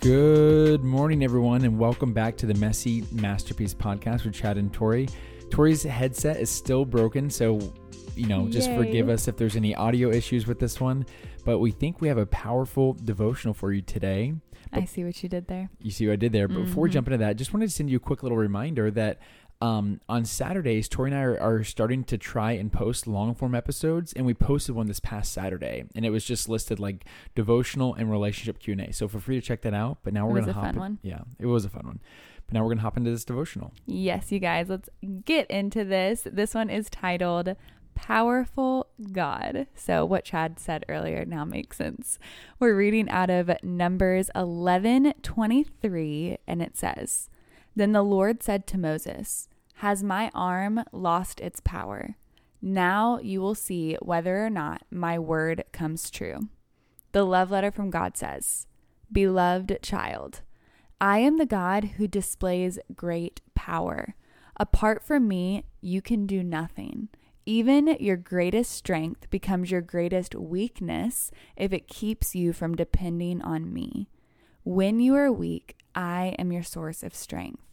Good morning, everyone, and welcome back to the Messy Masterpiece podcast with Chad and Tori. Tori's headset is still broken, so you know, just Yay. forgive us if there's any audio issues with this one. But we think we have a powerful devotional for you today. I see what you did there. You see what I did there. But before we Mhm. jump into that, just wanted to send you a quick little reminder that um, on Saturdays, Tori and I are, are starting to try and post long form episodes, and we posted one this past Saturday, and it was just listed like devotional and relationship Q and A. So feel free to check that out. But now It we're was gonna a hop. fun in- one. Yeah, it was a fun one. But now we're gonna hop into this devotional. Yes, you guys, let's get into this. This one is titled Powerful God. So, what Chad said earlier now makes sense. We're reading out of Numbers 11 23, and it says, Then the Lord said to Moses, Has my arm lost its power? Now you will see whether or not my word comes true. The love letter from God says, Beloved child, I am the God who displays great power. Apart from me, you can do nothing. Even your greatest strength becomes your greatest weakness if it keeps you from depending on me. When you are weak, I am your source of strength.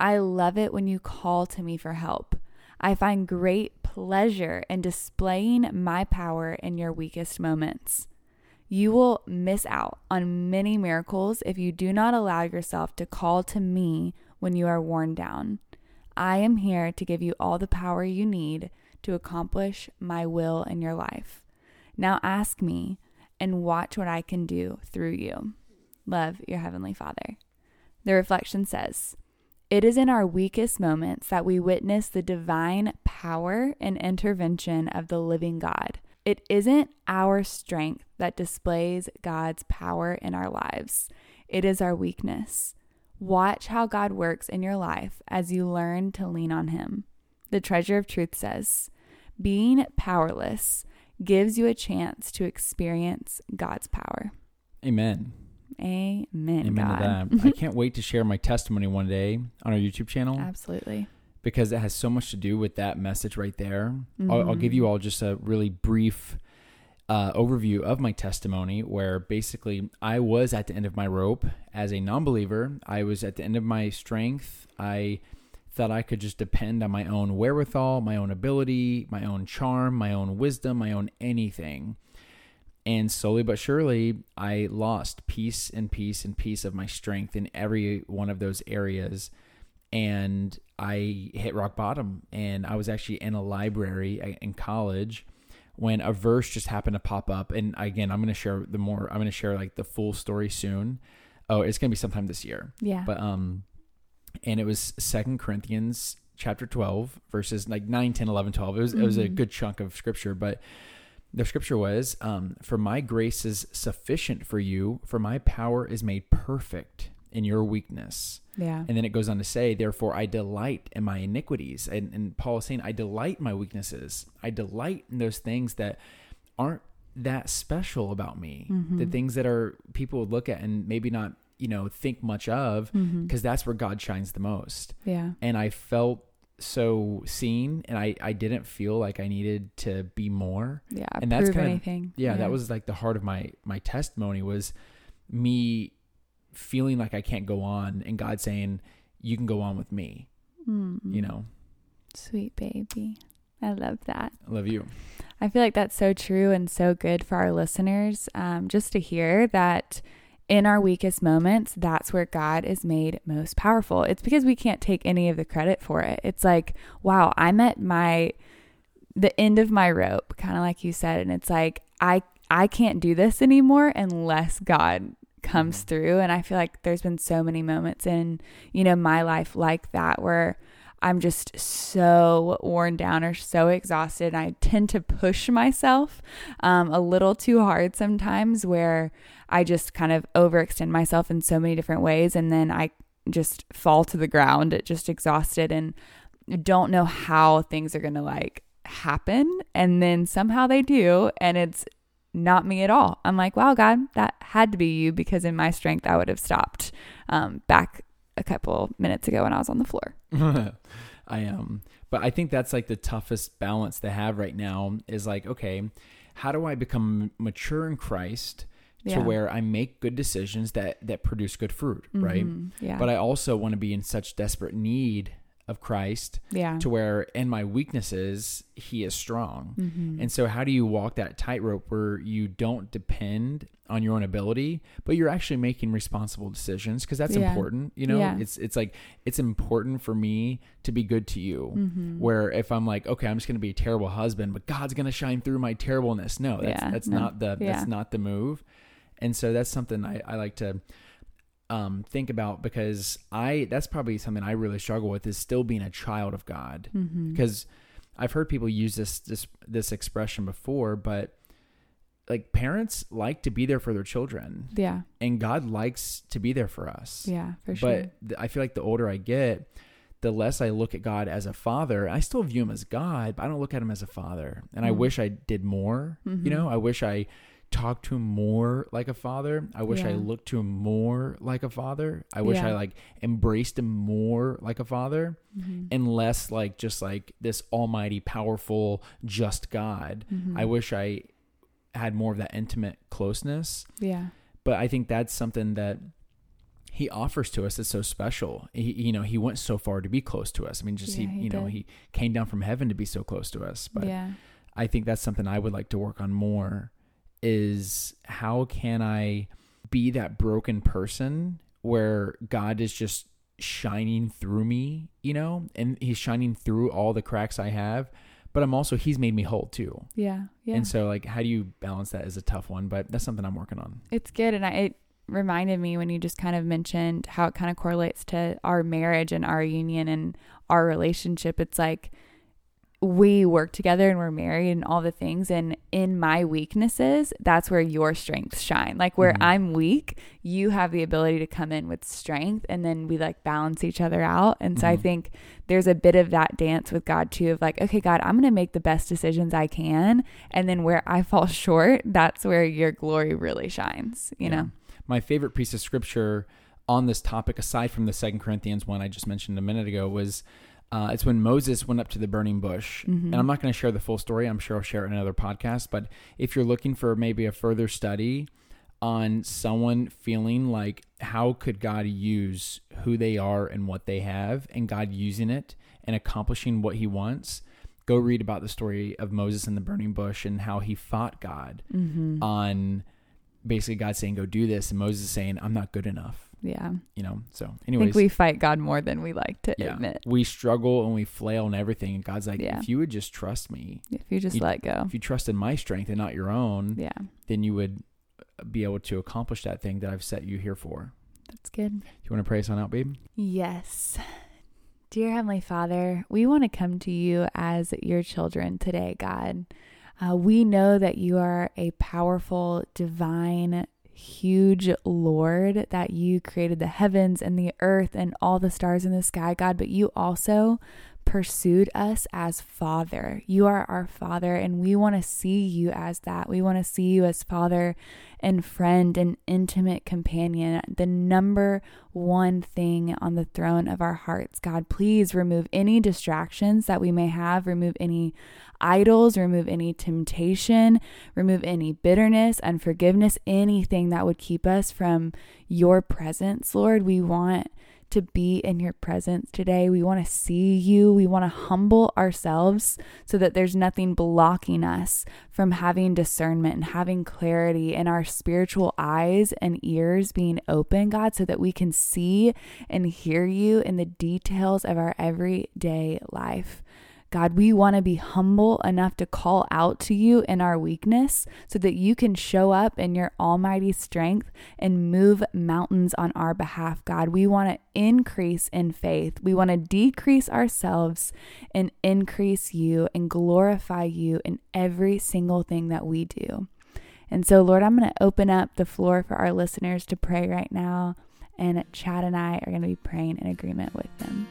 I love it when you call to me for help. I find great pleasure in displaying my power in your weakest moments. You will miss out on many miracles if you do not allow yourself to call to me when you are worn down. I am here to give you all the power you need to accomplish my will in your life. Now ask me and watch what I can do through you. Love your Heavenly Father. The reflection says, It is in our weakest moments that we witness the divine power and intervention of the living God. It isn't our strength that displays God's power in our lives, it is our weakness. Watch how God works in your life as you learn to lean on Him. The treasure of truth says, being powerless gives you a chance to experience God's power. Amen. Amen. Amen God. to that. I can't wait to share my testimony one day on our YouTube channel Absolutely. because it has so much to do with that message right there. I'll, I'll give Mhm. you all just a really brief uh, overview of my testimony where basically I was at the end of my rope as a non believer. I was at the end of my strength. I thought I could just depend on my own wherewithal, my own ability, my own charm, my own wisdom, my own anything. And slowly but surely, I lost piece and piece and piece of my strength in every one of those areas. And I hit rock bottom. And I was actually in a library uh, in college when a verse just happened to pop up. And again, I'm going to share the more, I'm going to share like the full story soon. Oh, it's going to be sometime this year. Yeah. But, um, and it was Second Corinthians chapter 12, verses like 9, 10, 11, 12. It was, it was a Mhm. good chunk of scripture, but the scripture was, um, for my grace is sufficient for you, for my power is made perfect in your weakness. yeah. And then it goes on to say, therefore I delight in my iniquities. And, and Paul is saying, I delight in my weaknesses. I delight in those things that aren't that special about me. The Mhm. things that are people would look at and maybe not, you know, think much of because that's where God shines the most. yeah. And I felt so seen and I, I didn't feel like I needed to be more. Yeah. and that's kind of- anything. Yeah, that was like the heart of my my testimony was me feeling like I can't go on and God saying, You can go on with me. Mm. You know. Sweet baby. I love that. I love you. I feel like that's so true and so good for our listeners um, just to hear that in our weakest moments, that's where God is made most powerful. It's because we can't take any of the credit for it. It's like, wow, I'm at my the end of my rope, kind of like you said, and it's like I I can't do this anymore unless God comes Mhm. through. And I feel like there's been so many moments in you know my life like that where I'm just so worn down or so exhausted. I tend to push myself um, a little too hard sometimes, where I just kind of overextend myself in so many different ways, and then I just fall to the ground, just exhausted, and don't know how things are gonna like happen. And then somehow they do, and it's not me at all. I'm like, wow, God, that had to be you because in my strength, I would have stopped um, back a couple minutes ago when I was on the floor. I am. But I think that's like the toughest balance to have right now is like, okay, how do I become mature in Christ Yeah. to where I make good decisions that that produce good fruit, right? Mhm. Yeah. But I also want to be in such desperate need of Christ yeah. to where in my weaknesses he is strong. Mhm. And so how do you walk that tightrope where you don't depend on your own ability, but you're actually making responsible decisions because that's Yeah. important, you know? Yeah. It's it's like it's important for me to be good to you. Mhm. Where if I'm like, okay, I'm just going to be a terrible husband, but God's going to shine through my terribleness. No, that's that's no. not the that's not the move. And so that's something I, I like to um, think about because I that's probably something I really struggle with is still being a child of God because I've heard people use this this this expression before, but like parents like to be there for their children, yeah. and God likes to be there for us. Yeah, for sure. But th- I feel like the older I get, the less I look at God as a father. I still view him as God, but I don't look at him as a father. And I Mm. wish I did more. Mhm. You know, I wish I talked to him more like a father. I wish I looked to him more like a father. I wish Yeah. I like embraced him more like a father Mhm. and less like just like this almighty, powerful, just God. Mhm. I wish I had more of that intimate closeness. yeah. But I think that's something that he offers to us that's so special. He, you know, he went so far to be close to us. I mean, just Yeah, he, he you know, he came down from heaven to be so close to us. But yeah. I think that's something I would like to work on more is how can I be that broken person where God is just shining through me, you know, and he's shining through all the cracks I have, but I'm also he's made me whole too. Yeah. Yeah. And so like how do you balance that is a tough one, but that's something I'm working on. It's good. And I, it reminded me when you just kind of mentioned how it kind of correlates to our marriage and our union and our relationship. It's like we work together and we're married and all the things. And in my weaknesses, that's where your strengths shine. Like where Mhm. I'm weak, you have the ability to come in with strength and then we like balance each other out. And so I Mhm. think there's a bit of that dance with God too of like, okay, God, I'm going to make the best decisions I can. And then where I fall short, that's where your glory really shines, you Yeah. know? My favorite piece of scripture on this topic, aside from the Second Corinthians one I just mentioned a minute ago, was uh, it's when Moses went up to the burning bush. Mhm. And I'm not going to share the full story. I'm sure I'll share it in another podcast. But if you're looking for maybe a further study on someone feeling like how could God use who they are and what they have, and God using it and accomplishing what He wants, go read about the story of Moses in the burning bush and how he fought God Mm-hmm. on basically God saying, "Go do this," and Moses saying, "I'm not good enough." Yeah. You know. So, I anyways, think we fight God more than we like to yeah, admit. we struggle and we flail and everything, and God's like, Yeah. "If you would just trust me, If you just You- let go. if you trust in my strength and not your own, Yeah. then you would be able to accomplish that thing that I've set you here for." That's good. You want to pray us on out, babe? Yes. Dear Heavenly Father, we want to come to you as your children today, God. Uh, we know that you are a powerful, divine, huge Lord, that you created the heavens and the earth and all the stars in the sky, God, but you also pursued us as Father. You are our Father, and we want to see you as that. We want to see you as Father and friend and intimate companion, the number one thing on the throne of our hearts. God, please remove any distractions that we may have, remove any idols, remove any temptation, remove any bitterness, unforgiveness, anything that would keep us from your presence, Lord. We want to be in your presence today. We want to see you. We want to humble ourselves so that there's nothing blocking us from having discernment and having clarity in our spiritual eyes and ears being open, God, so that we can see and hear you in the details of our everyday life. God, we want to be humble enough to call out to you in our weakness so that you can show up in your almighty strength and move mountains on our behalf, God. We want to increase in faith. We want to decrease ourselves and increase you and glorify you in every single thing that we do. And so, Lord, I'm going to open up the floor for our listeners to pray right now. And Chad and I are going to be praying in agreement with them.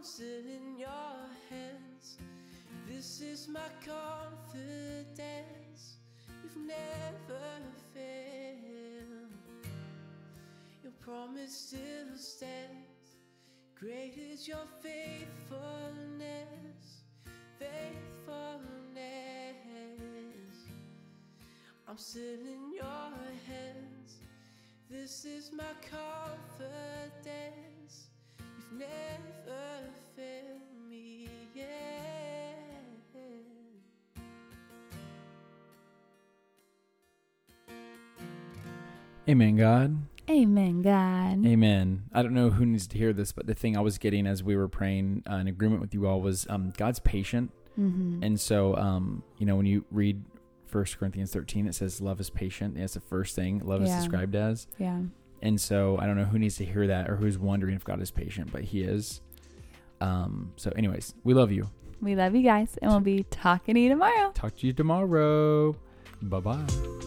I'm still in your hands. This is my confidence. You've never failed. Your promise still stands. Great is your faithfulness, faithfulness. I'm still in your hands. Amen, God. Amen, God. Amen. I don't know who needs to hear this, but the thing I was getting as we were praying uh, in agreement with you all was um, God's patient. Mm-hmm. And so, um, you know, when you read First Corinthians 13, it says love is patient. That's the first thing love Yeah. is described as. yeah. And so I don't know who needs to hear that or who's wondering if God is patient, but he is. Um, so anyways, we love you. We love you guys, and we'll be talking to you tomorrow. Talk to you tomorrow. Bye bye.